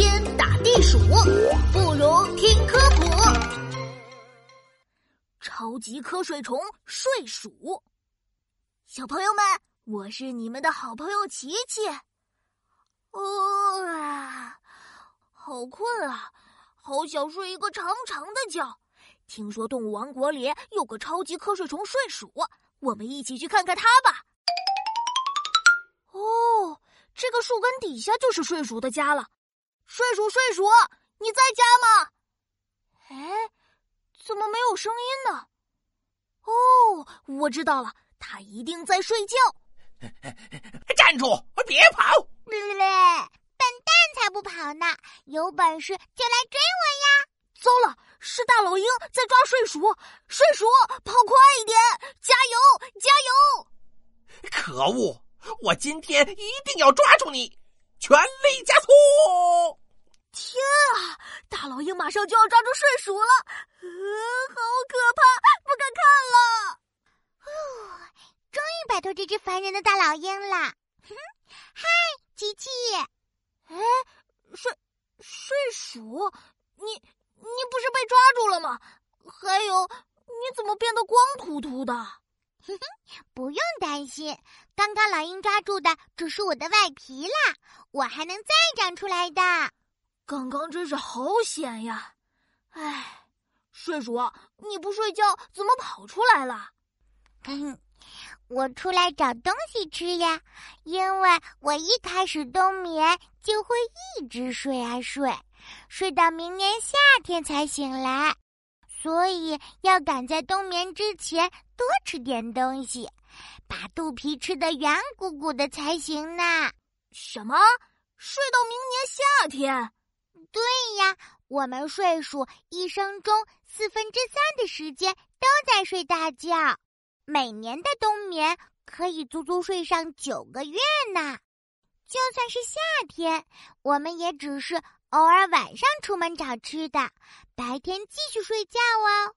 天打地鼠，不如听科普。超级瞌睡虫睡鼠，小朋友们，我是你们的好朋友琪琪。哦啊，好困啊，好想睡一个长长的觉。听说动物王国里有个超级瞌睡虫睡鼠，我们一起去看看它吧。哦，这个树根底下就是睡鼠的家了。睡鼠，睡鼠，你在家吗？哎，怎么没有声音呢？哦，我知道了，它一定在睡觉。站住！别跑！咧咧咧，笨蛋才不跑呢！有本事就来追我呀！糟了，是大老鹰在抓睡鼠！睡鼠，跑快一点！加油，加油！可恶！我今天一定要抓住你！全力加速！天啊！大老鹰马上就要抓住睡鼠了，好可怕，不敢看了。哦，终于摆脱这只烦人的大老鹰了。嗨，琪琪！哎，睡睡鼠，你你不是被抓住了吗？还有，你怎么变得光秃秃的？哼哼，不用担心，刚刚老鹰抓住的只是我的外皮啦，我还能再长出来的。刚刚真是好险呀！哎，睡鼠，你不睡觉怎么跑出来了？嗯，我出来找东西吃呀，因为我一开始冬眠就会一直睡啊睡，睡到明年夏天才醒来。所以要赶在冬眠之前多吃点东西，把肚皮吃得圆鼓鼓的才行呢。什么？睡到明年夏天？对呀，我们睡鼠一生中四分之三的时间都在睡大觉，每年的冬眠可以足足睡上九个月呢。就算是夏天，我们也只是。偶尔晚上出门找吃的，白天继续睡觉哦。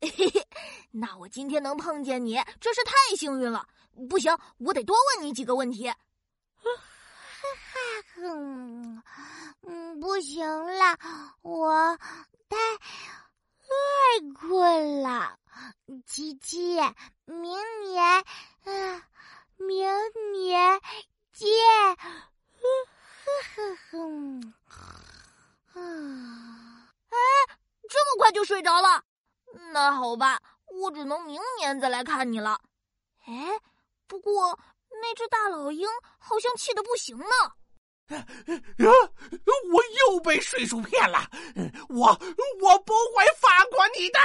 嘿嘿，那我今天能碰见你真是太幸运了。不行，我得多问你几个问题。哈哈，嗯嗯，不行了，我太太困了。琪琪，明年，啊，明年见。呵呵呵。啊！哎，这么快就睡着了？那好吧，我只能明年再来看你了。哎，不过那只大老鹰好像气得不行呢。啊！我又被睡鼠骗了！我我不会放过你的！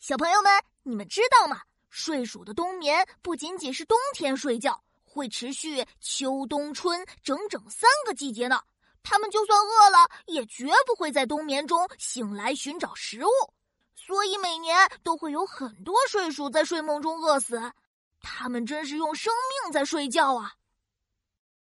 小朋友们，你们知道吗？睡鼠的冬眠不仅仅是冬天睡觉，会持续秋冬春整整三个季节呢。他们就算饿了，也绝不会在冬眠中醒来寻找食物，所以每年都会有很多睡鼠在睡梦中饿死。他们真是用生命在睡觉啊！